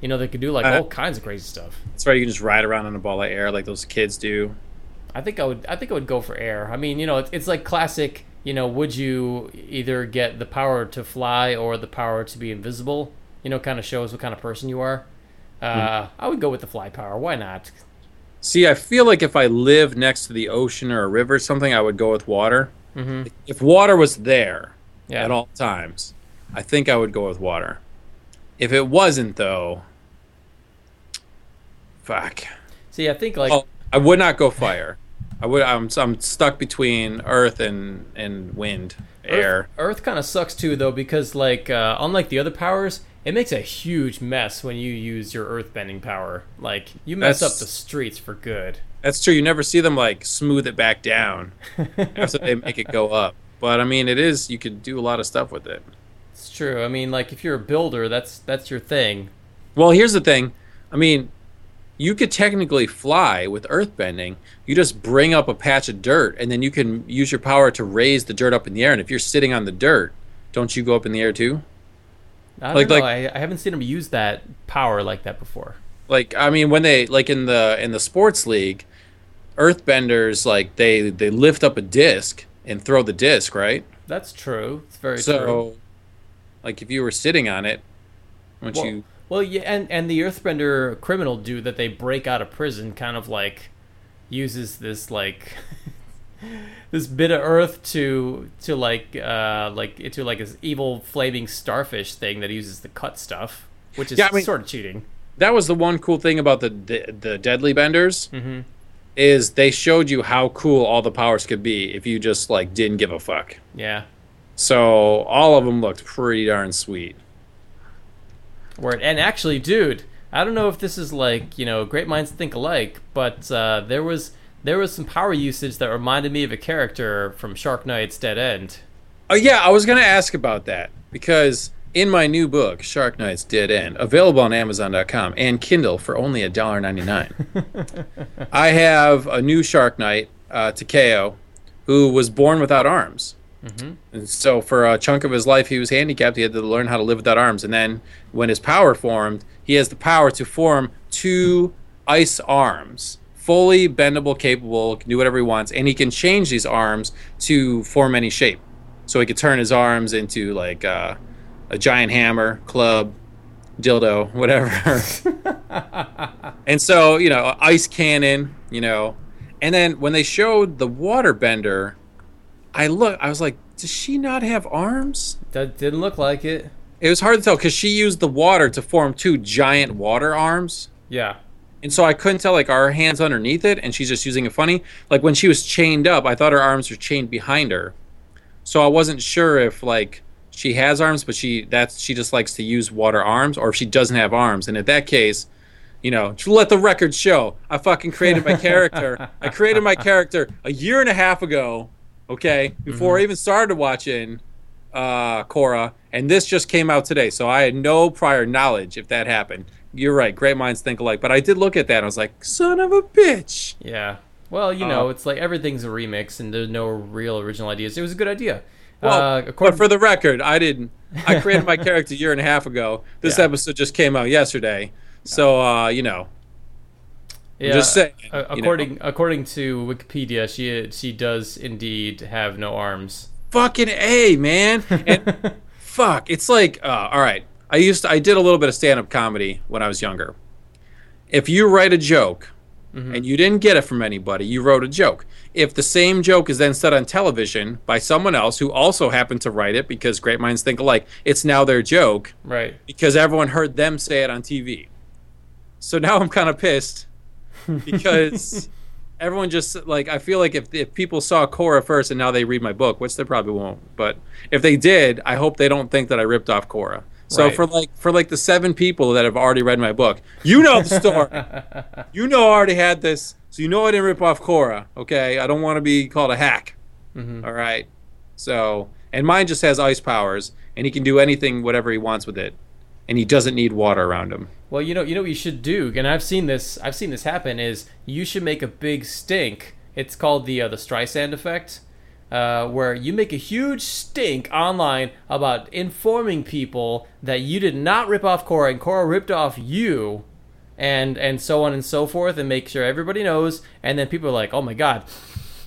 You know, they could do like Uh, all kinds of crazy stuff. That's right. You can just ride around on a ball of air like those kids do. I think I would. I think I would go for air. I mean, you know, it's, it's like classic. You know, would you either get the power to fly or the power to be invisible? You know, kind of shows what kind of person you are. Uh, I would go with the fly power. Why not? See, I feel like if I lived next to the ocean or a river or something, I would go with water. hmm If water was there Yeah. at all times, I think I would go with water. If it wasn't, though, fuck. See, I think like oh, I would not go fire. I would. I'm, I'm stuck between earth and and wind, air. Earth, kind of sucks too, though, because like uh, unlike the other powers, it makes a huge mess when you use your earthbending power. Like you mess That's- up the streets for good. That's true. You never see them like smooth it back down after they make it go up. But I mean, it is. You could do a lot of stuff with it. It's true. I mean, like if you're a builder, that's that's your thing. Well, here's the thing. I mean, you could technically fly with earthbending. You just bring up a patch of dirt, and then you can use your power to raise the dirt up in the air. And if you're sitting on the dirt, don't you go up in the air too? I don't Like- know. like- I, I haven't seen him use that power like that before. Like, I mean, when they like in the in the sports league, earthbenders like they they lift up a disc and throw the disc, right? That's true. It's very so, true. like if you were sitting on it, once Well, you well, yeah, and and the Earthbender criminal dude that they break out of prison kind of like uses this like this bit of earth to to like uh like into like his evil flaming starfish thing that he uses to cut stuff, which is Yeah, I mean- sort of cheating. that was the one cool thing about the the, the deadly benders hmm is they showed you how cool all the powers could be if you just like didn't give a fuck. Yeah. So all of them looked pretty darn sweet. Word. And actually, dude, I don't know if this is like you know, great minds think alike, but uh, there was there was some power usage that reminded me of a character from Shark Knight's Dead End. Oh yeah, I was gonna ask about that because in my new book, Shark Knight's Dead End, available on Amazon.com and Kindle for only $1.99, I have a new Shark Knight, uh, Takeo, who was born without arms. And so for a chunk of his life, he was handicapped. He had to learn how to live without arms. And then when his power formed, he has the power to form two ice arms, fully bendable, capable, can do whatever he wants, and he can change these arms to form any shape. So he could turn his arms into like uh, a giant hammer, club, dildo, whatever. and so you know, ice cannon, you know, and then when they showed the waterbender, I look, I was like, does she not have arms? That didn't look like it. It was hard to tell because she used the water to form two giant water arms. Yeah. And so I couldn't tell like her hands underneath it and she's just using it funny. Like when she was chained up, I thought her arms were chained behind her. So I wasn't sure if like she has arms, but she that's she just likes to use water arms, or if she doesn't have arms. And in that case, you know, to let the record show, I fucking created my character. I created my character a year and a half ago, okay, before I even started watching uh, Korra, and this just came out today, so I had no prior knowledge if that happened. You're right, great minds think alike. But I did look at that, and I was like, son of a bitch. Yeah. Well, you know, Uh, it's like everything's a remix and there's no real original ideas. It was a good idea. Well, uh, but for the record, I didn't. I created my character a year and a half ago. This Yeah. episode just came out yesterday, so uh, you know, yeah, just saying, uh, you know. according according to Wikipedia, she she does indeed have no arms. fucking a man. And fuck, it's like, uh, all right. I used to, I did a little bit of stand up comedy when I was younger. If you write a joke mm-hmm. and you didn't get it from anybody, you wrote a joke. If the same joke is then said on television by someone else who also happened to write it because great minds think alike, it's now their joke Right. because everyone heard them say it on TV. So now I'm kind of pissed because everyone just like I feel like if if people saw Korra first and now they read my book, which they probably won't, but if they did, I hope they don't think that I ripped off Korra. So Right. for like for like the seven people that have already read my book, you know the story. you know I already had this, so you know I didn't rip off Korra. Okay, I don't want to be called a hack. Mhm. All right. So and mine just has ice powers, and he can do anything, whatever he wants with it. and he doesn't need water around him. Well, you know, you know what you should do, and I've seen this. I've seen this happen. Is you should make a big stink. It's called the uh, the Streisand effect, uh, where you make a huge stink online about informing people that you did not rip off Korra and Korra ripped off you, and and so on and so forth, and make sure everybody knows. And then people are like, "Oh my god,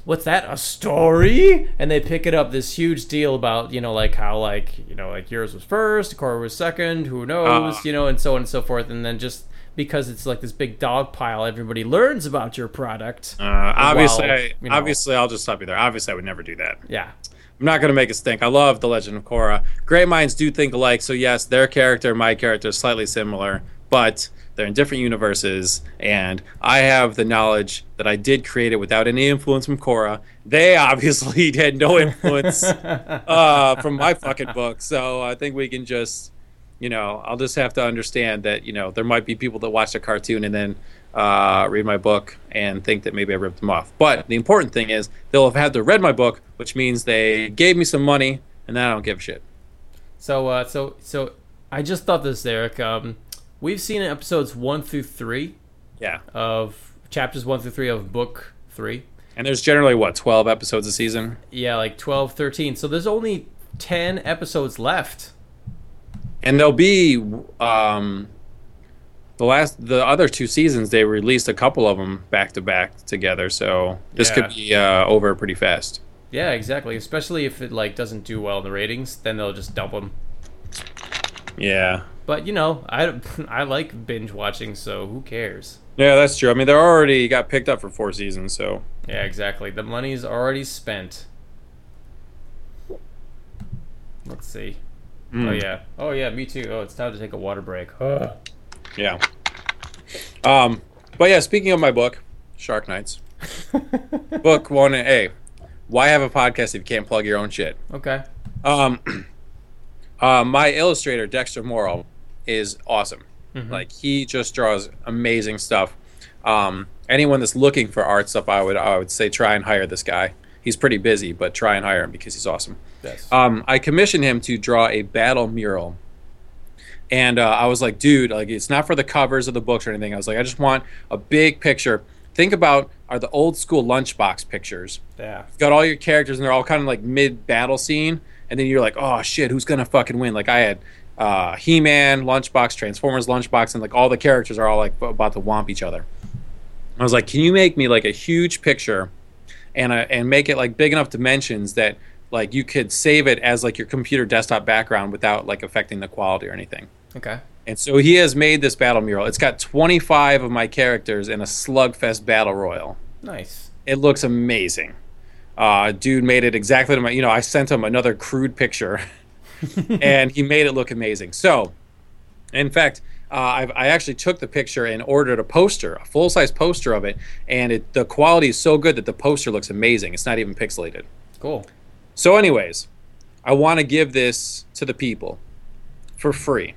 what's that a story and they pick it up this huge deal about you know like how like you know like yours was first Korra was second who knows Uh. you know and so on and so forth and then just because it's like this big dog pile everybody learns about your product Uh, obviously, While, I, you know- obviously, I'll just stop you there. Obviously, I would never do that. yeah I'm not going to make it stink. I love The Legend of Korra. Great minds do think alike, so yes, their character and my character is slightly similar, but they're in different universes, and I have the knowledge that I did create it without any influence from Korra. They obviously had no influence uh, from my fucking book, so I think we can just, you know, I'll just have to understand that, you know, there might be people that watch the cartoon and then uh, read my book and think that maybe I ripped them off. But the important thing is they'll have had to read my book, which means they gave me some money, and then I don't give a shit. so uh so so i just thought this eric um we've seen episodes one through three Yeah. of chapters one through three of book three And there's generally what 12 episodes a season. yeah like 12 13 so there's only 10 episodes left And there'll be um the last the other two seasons they released a couple of them back to back together, so this Yeah. could be uh, over pretty fast. Yeah, exactly. Especially if it like doesn't do well in the ratings, then they'll just dump them. Yeah. But you know, I I like binge watching, so who cares? Yeah, that's true. I mean, they're already got picked up for four seasons, so Yeah, exactly. The money's already spent. Let's see. Oh yeah. Oh yeah, me too. Oh, it's time to take a water break. yeah. Um, but yeah, speaking of my book, Shark Nights, book one A. Why have a podcast if you can't plug your own shit? okay. Um, uh, my illustrator Dexter Morrow is awesome. Like he just draws amazing stuff. Um, anyone that's looking for art stuff, I would I would say try and hire this guy. He's pretty busy, but try and hire him because he's awesome. Yes. Um, I commissioned him to draw a battle mural, and uh, I was like, dude, like it's not for the covers of the books or anything. I was like, I just want a big picture. Think about are the old school lunchbox pictures yeah. got all your characters and they're all kind of like mid battle scene and then you're like oh shit who's gonna fucking win like i had uh, he-man lunchbox transformers lunchbox and like all the characters are all like about to womp each other i was like can you make me like a huge picture and uh, and make it like big enough dimensions that like you could save it as like your computer desktop background without like affecting the quality or anything Okay. and so he has made this battle mural it's got 25 of my characters in a slugfest battle royal Nice. it looks amazing. Uh, dude made it exactly to my. You know, I sent him another crude picture, and he made it look amazing. So, in fact, uh, I've, I actually took the picture and ordered a poster, a full size poster of it, and it, the quality is so good that the poster looks amazing. It's not even pixelated. Cool. So, anyways, I want to give this to the people for free.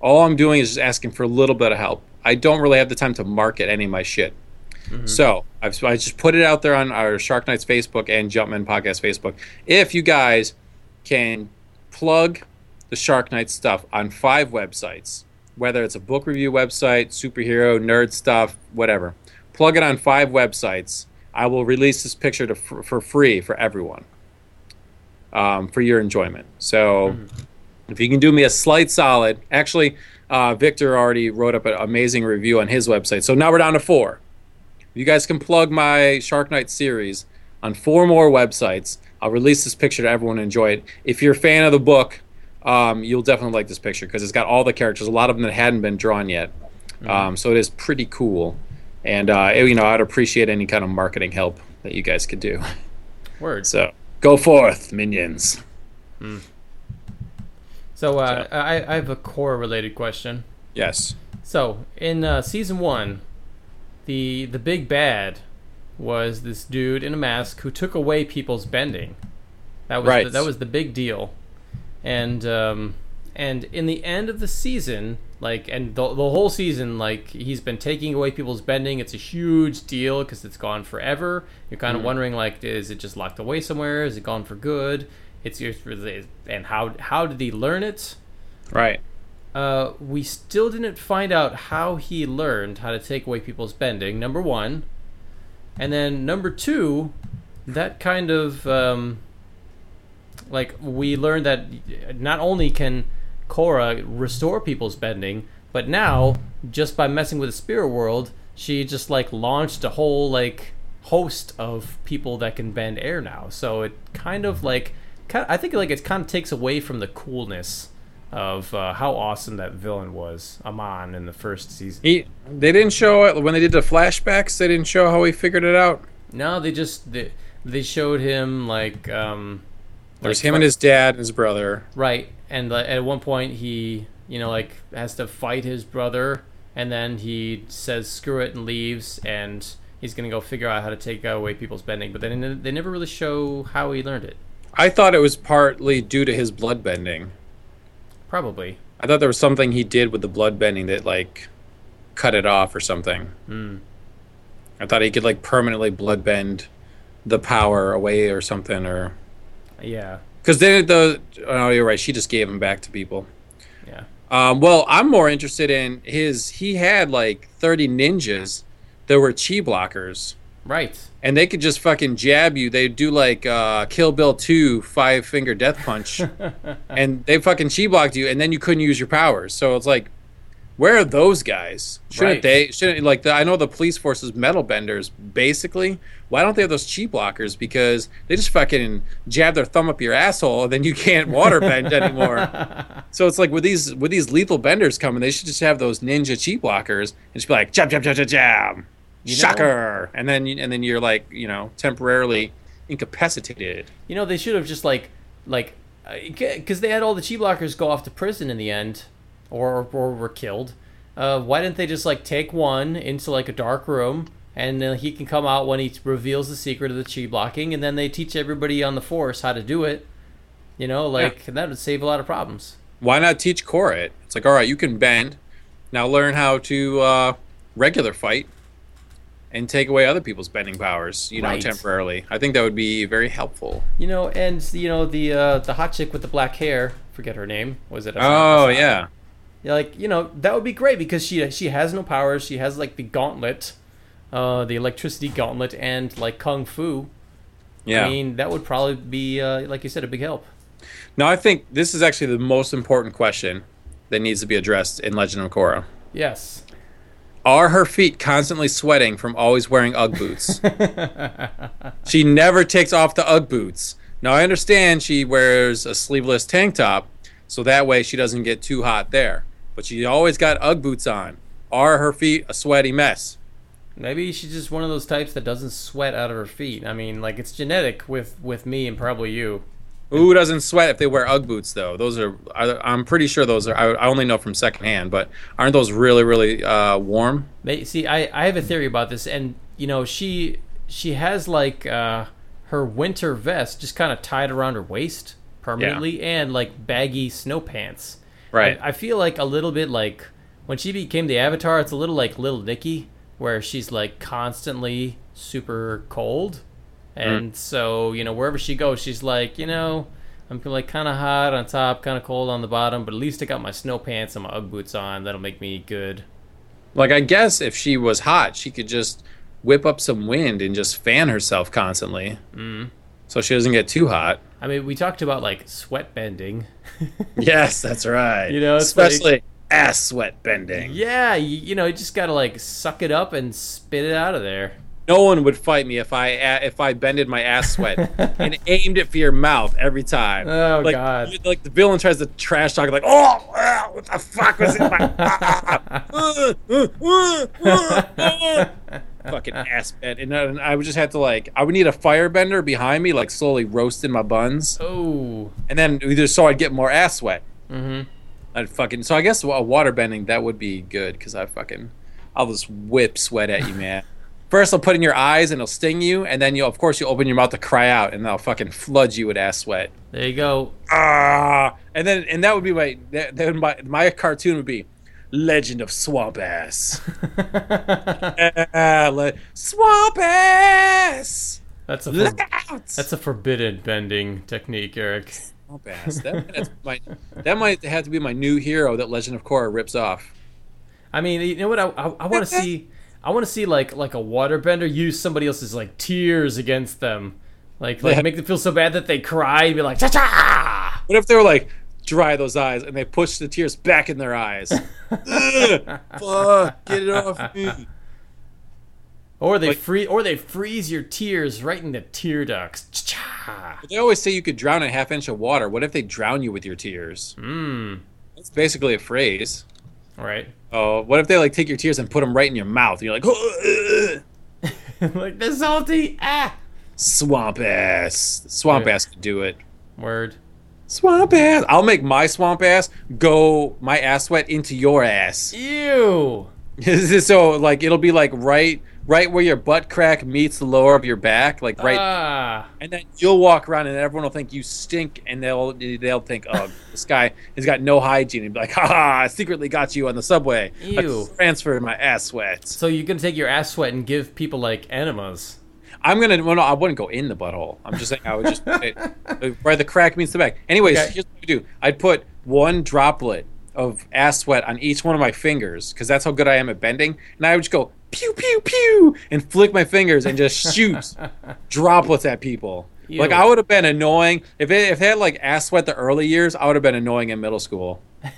All I'm doing is just asking for a little bit of help. I don't really have the time to market any of my shit. So I've, I just put it out there on our Shark Nights Facebook and Jumpman Podcast Facebook. If you guys can plug the Shark Nights stuff on five websites, whether it's a book review website, superhero, nerd stuff, whatever, plug it on five websites. I will release this picture to, for, for free for everyone um, for your enjoyment. So if you can do me a slight solid, actually, uh, Victor already wrote up an amazing review on his website. So now we're down to four. You guys can plug my Shark Night series on four more websites. I'll release this picture to everyone and enjoy it. If you're a fan of the book, um, you'll definitely like this picture because it's got all the characters, a lot of them that hadn't been drawn yet. Um, so it is pretty cool. And, uh, it- you know, I'd appreciate any kind of marketing help that you guys could do. Words. So go forth, minions. So uh, I, I have a Korra related question. Yes. So in uh, season one, the the big bad was this dude in a mask who took away people's bending. That was Right. the, that was the big deal, and um, and in the end of the season, like and the, the whole season, like he's been taking away people's bending. It's a huge deal because it's gone forever. You're kind of wondering like, is it just locked away somewhere? Is it gone for good? It's and how how did he learn it? Right. uh, we still didn't find out how he learned how to take away people's bending. Number one, and then number two, that kind of um, like we learned that not only can Korra restore people's bending, but now just by messing with the spirit world, she just like launched a whole like host of people that can bend air now. So it kind of like kind of, I think like it kind of takes away from the coolness of uh, how awesome that villain was, Amon, in the first season. He, they didn't show it when they did the flashbacks. They didn't show how he figured it out. No, they just they, they showed him like um There's like, him and his dad and his brother. right, and at one point he you know like has to fight his brother, and then he says screw it and leaves, and he's gonna go figure out how to take away people's bending. But then they never really show how he learned it. I thought it was partly due to his blood bending. Probably. I thought there was something he did with the blood bending that like cut it off or something. Hmm. I thought he could like permanently blood bend the power away or something or Yeah. because then the oh you're right she just gave him back to people. Yeah. Um, well, I'm more interested in his. He had like 30 ninjas that were chi blockers, Right. and they could just fucking jab you. They do like uh, Kill Bill 2 five finger death punch, and they fucking chi blocked you, and then you couldn't use your powers. So it's like, where are those guys? Shouldn't Right. they? Shouldn't like the, I know the police force is metal benders basically. Why don't they have those chi blockers? Because they just fucking jab their thumb up your asshole, and then you can't water bend anymore. So it's like with these with these lethal benders coming, they should just have those ninja chi blockers and just be like jab jab jab jab jab, You know- and then and then you're like you know temporarily incapacitated. You know, they should have just like like uh, because they had all the chi blockers go off to prison in the end, or or were killed. Uh, why didn't they just like take one into like a dark room and uh, he can come out when he reveals the secret of the chi blocking, and then they teach everybody on the force how to do it. You know, like that would save a lot of problems. Why not teach Korra it? It's like all right, you can bend, now learn how to uh, regular fight. And take away other people's bending powers, you know, Right. temporarily. I think that would be very helpful. You know, and you know the uh, the hot chick with the black hair. Forget her name. Was it? Oh yeah, Yeah, like you know that would be great because she she has no powers. She has like the gauntlet, uh, the electricity gauntlet, and like kung fu. yeah. I mean, that would probably be uh, like you said a big help. Now I think this is actually the most important question that needs to be addressed in Legend of Korra. Yes. Are her feet constantly sweating from always wearing UGG boots? she never takes off the UGG boots. Now I understand she wears a sleeveless tank top, so that way she doesn't get too hot there. But she always got UGG boots on. Are her feet a sweaty mess? Maybe she's just one of those types that doesn't sweat out of her feet. I mean, like it's genetic with with me and probably you. Who doesn't sweat if they wear UGG boots though? Those are I- I'm pretty sure those are I I only know from secondhand, but aren't those really really uh, warm? May- See, I, I have a theory about this, and you know, she she has like uh, her winter vest just kind of tied around her waist permanently, and like baggy snow pants. Right. I, I feel like a little bit like when she became the Avatar, it's a little like Little Nicky, where she's like constantly super cold, and so you know wherever she goes, she's like, you know. I'm like kind of hot on top, kind of cold on the bottom, but at least I got my snow pants and my UGG boots on. That'll make me good. Like I guess if she was hot, she could just whip up some wind and just fan herself constantly, mm. so she doesn't get too hot. I mean, we talked about like sweat bending. Yes, that's right. You know, especially ass sweat bending. yeah, you, you know, you just gotta like suck it up and spit it out of there. No one would fight me if I if I bended my ass sweat and aimed it for your mouth every time. Oh, like, God. Like the villain tries to trash talk, like, oh, ah, what the fuck was in my uh, uh, uh, uh, uh." fucking ass bend, and, then I would just have to like, I would need a firebender behind me, like slowly roasting my buns, Oh, and then either so I'd get more ass sweat. mm-hmm. I'd fucking so I guess a water bending that would be good because I fucking I'll just whip sweat at you, man. First, I'll put in your eyes and it'll sting you, and then you, of course, you open your mouth to cry out, and I'll fucking flood you with ass sweat. there you go. Ah, and then and that would be my that, that my my cartoon would be Legend of Swamp Ass. Ah, le- swamp Ass. That's a for- that's a forbidden bending technique, Eric. Swamp ass. That might, have to be my, that might have to be my new hero that Legend of Korra rips off. I mean, you know what? I, I, I want to see. I want to see like like a waterbender use somebody else's like tears against them, like like Yeah. make them feel so bad that they cry and be like cha cha. What if they were like, dry those eyes, and they push the tears back in their eyes? Ugh, fuck, get it off me. Or they Like- free or they freeze your tears right in the tear ducts. Cha They always say you could drown a half inch of water. What if they drown you with your tears? Mmm. That's basically a phrase. Right. Oh, what if they like take your tears and put them right in your mouth? And you're like, like the salty ah swamp ass. Swamp ass could do it. word. Swamp ass. I'll make my swamp ass go my ass sweat into your ass. Ew. so like it'll be like right right where your butt crack meets the lower of your back, like right Ah. and then you'll walk around and everyone will think you stink and they'll they'll think, Oh, this guy has got no hygiene and be like, Ha ha, I secretly got you on the subway. I transferred my ass sweat. So you can take your ass sweat and give people like enemas. I'm gonna. Well, no, I wouldn't go in the butthole. I'm just saying I would just put it, where the crack meets the back. Anyways, Okay. here's what I do. I'd put one droplet of ass sweat on each one of my fingers because that's how good I am at bending, and I would just go pew pew pew and flick my fingers and just shoot droplets at people. Like I would have been annoying if it, if they had like ass sweat the early years. I would have been annoying in middle school.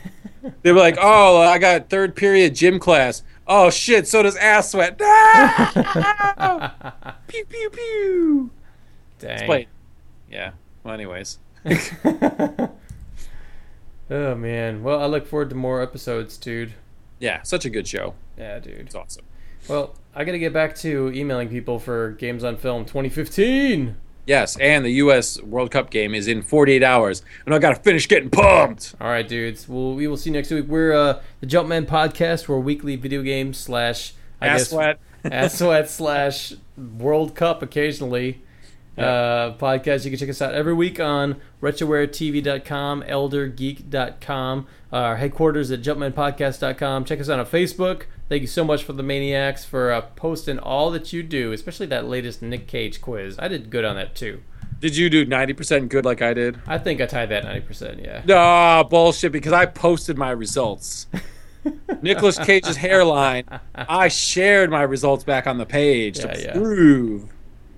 They were like, "Oh, I got third period gym class. Oh shit, so does ass sweat." Ah! Pew pew pew. Dang. Wait. Yeah. Well, anyways. Oh man. Well, I look forward to more episodes, dude. Yeah, such a good show. Yeah, dude. It's awesome. Well, I gotta get back to emailing people for Games on Film 2015. Yes, and the U.S. World Cup game is in 48 hours, and I gotta finish getting pumped. All right, dudes. Well, we will see you next week. We're uh, the Jumpman Podcast. We're a weekly video game slash I Ass guess sweat. Ass sweat slash World Cup occasionally. Uh, podcast. You can check us out every week on RetrowareTV.com, ElderGeek.com, our headquarters at JumpmanPodcast.com. Check us out on Facebook. Thank you so much for the Maniacs for uh, posting all that you do, especially that latest Nick Cage quiz. I did good on that too. Did you do 90% good like I did? I think I tied that 90%, yeah. No, bullshit, because I posted my results. Nicolas Cage's hairline, I shared my results back on the page Yeah, to yeah. prove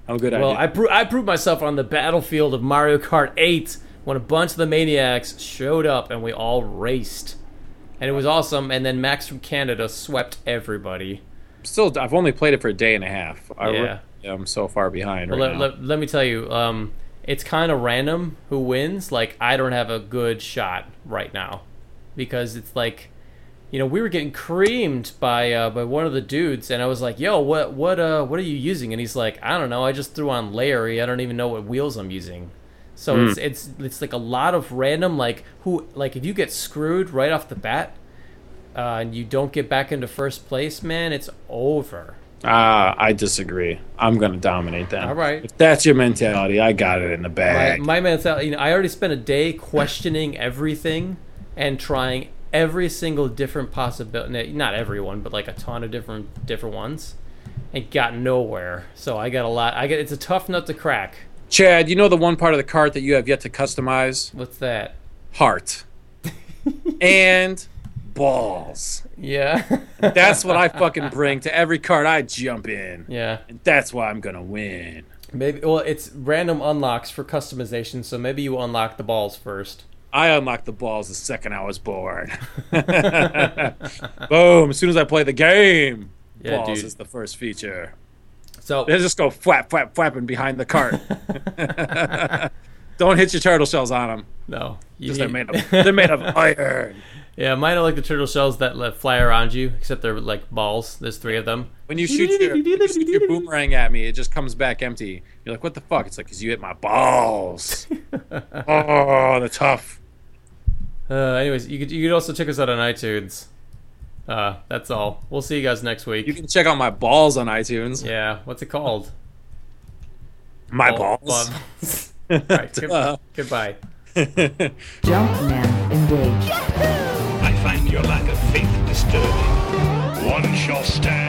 how good I Well, I I, did. pro- I proved myself on the battlefield of Mario Kart 8 when a bunch of the maniacs showed up and we all raced. And it was awesome. And then Max from Canada swept everybody. Still, I've only played it for a day and a half. I Yeah. am so far behind right let, now. let, let me tell you, um, it's kind of random who wins. Like, I don't have a good shot right now because it's like, you know, we were getting creamed by uh, by one of the dudes, and I was like, "Yo, what what uh what are you using?" And he's like, "I don't know. I just threw on Larry. I don't even know what wheels I'm using." So Hmm. it's it's it's like a lot of random like who like if you get screwed right off the bat, uh, and you don't get back into first place, man, it's over. Ah, I disagree. I'm gonna dominate them. All right. If that's your mentality, I got it in the my, bag. my mentality, you know, I already spent a day questioning everything and trying every single different possibility. Not everyone, but like a ton of different different ones, and got nowhere. So I got a lot. I get it's a tough nut to crack. Chad, you know the one part of the cart that you have yet to customize? What's that? Heart. and balls. Yeah, That's what I fucking bring to every cart I jump in. yeah. And that's why I'm gonna win. Maybe well, it's random unlocks for customization. So maybe you unlock the balls first. I unlocked the balls the second I was born. Boom! As soon as I play the game, Yeah, balls dude. is the first feature. So They just go flap, flap, flapping behind the cart. Don't hit your turtle shells on them. no, Because they're made of they're made of iron. yeah, mine are like the turtle shells that fly around you, except they're like balls. There's three of them. When you shoot your, when you shoot your boomerang at me, it just comes back empty. You're like, what the fuck? It's like, because you hit my balls. oh, the tough. Uh, anyways, you could you could also check us out on iTunes. Uh, that's all. We'll see you guys next week. You can check out my balls on iTunes. yeah, what's it called? My Ball- balls. balls. all right, good- goodbye. Jumpman engaged. I find your lack of faith disturbing. One shall stand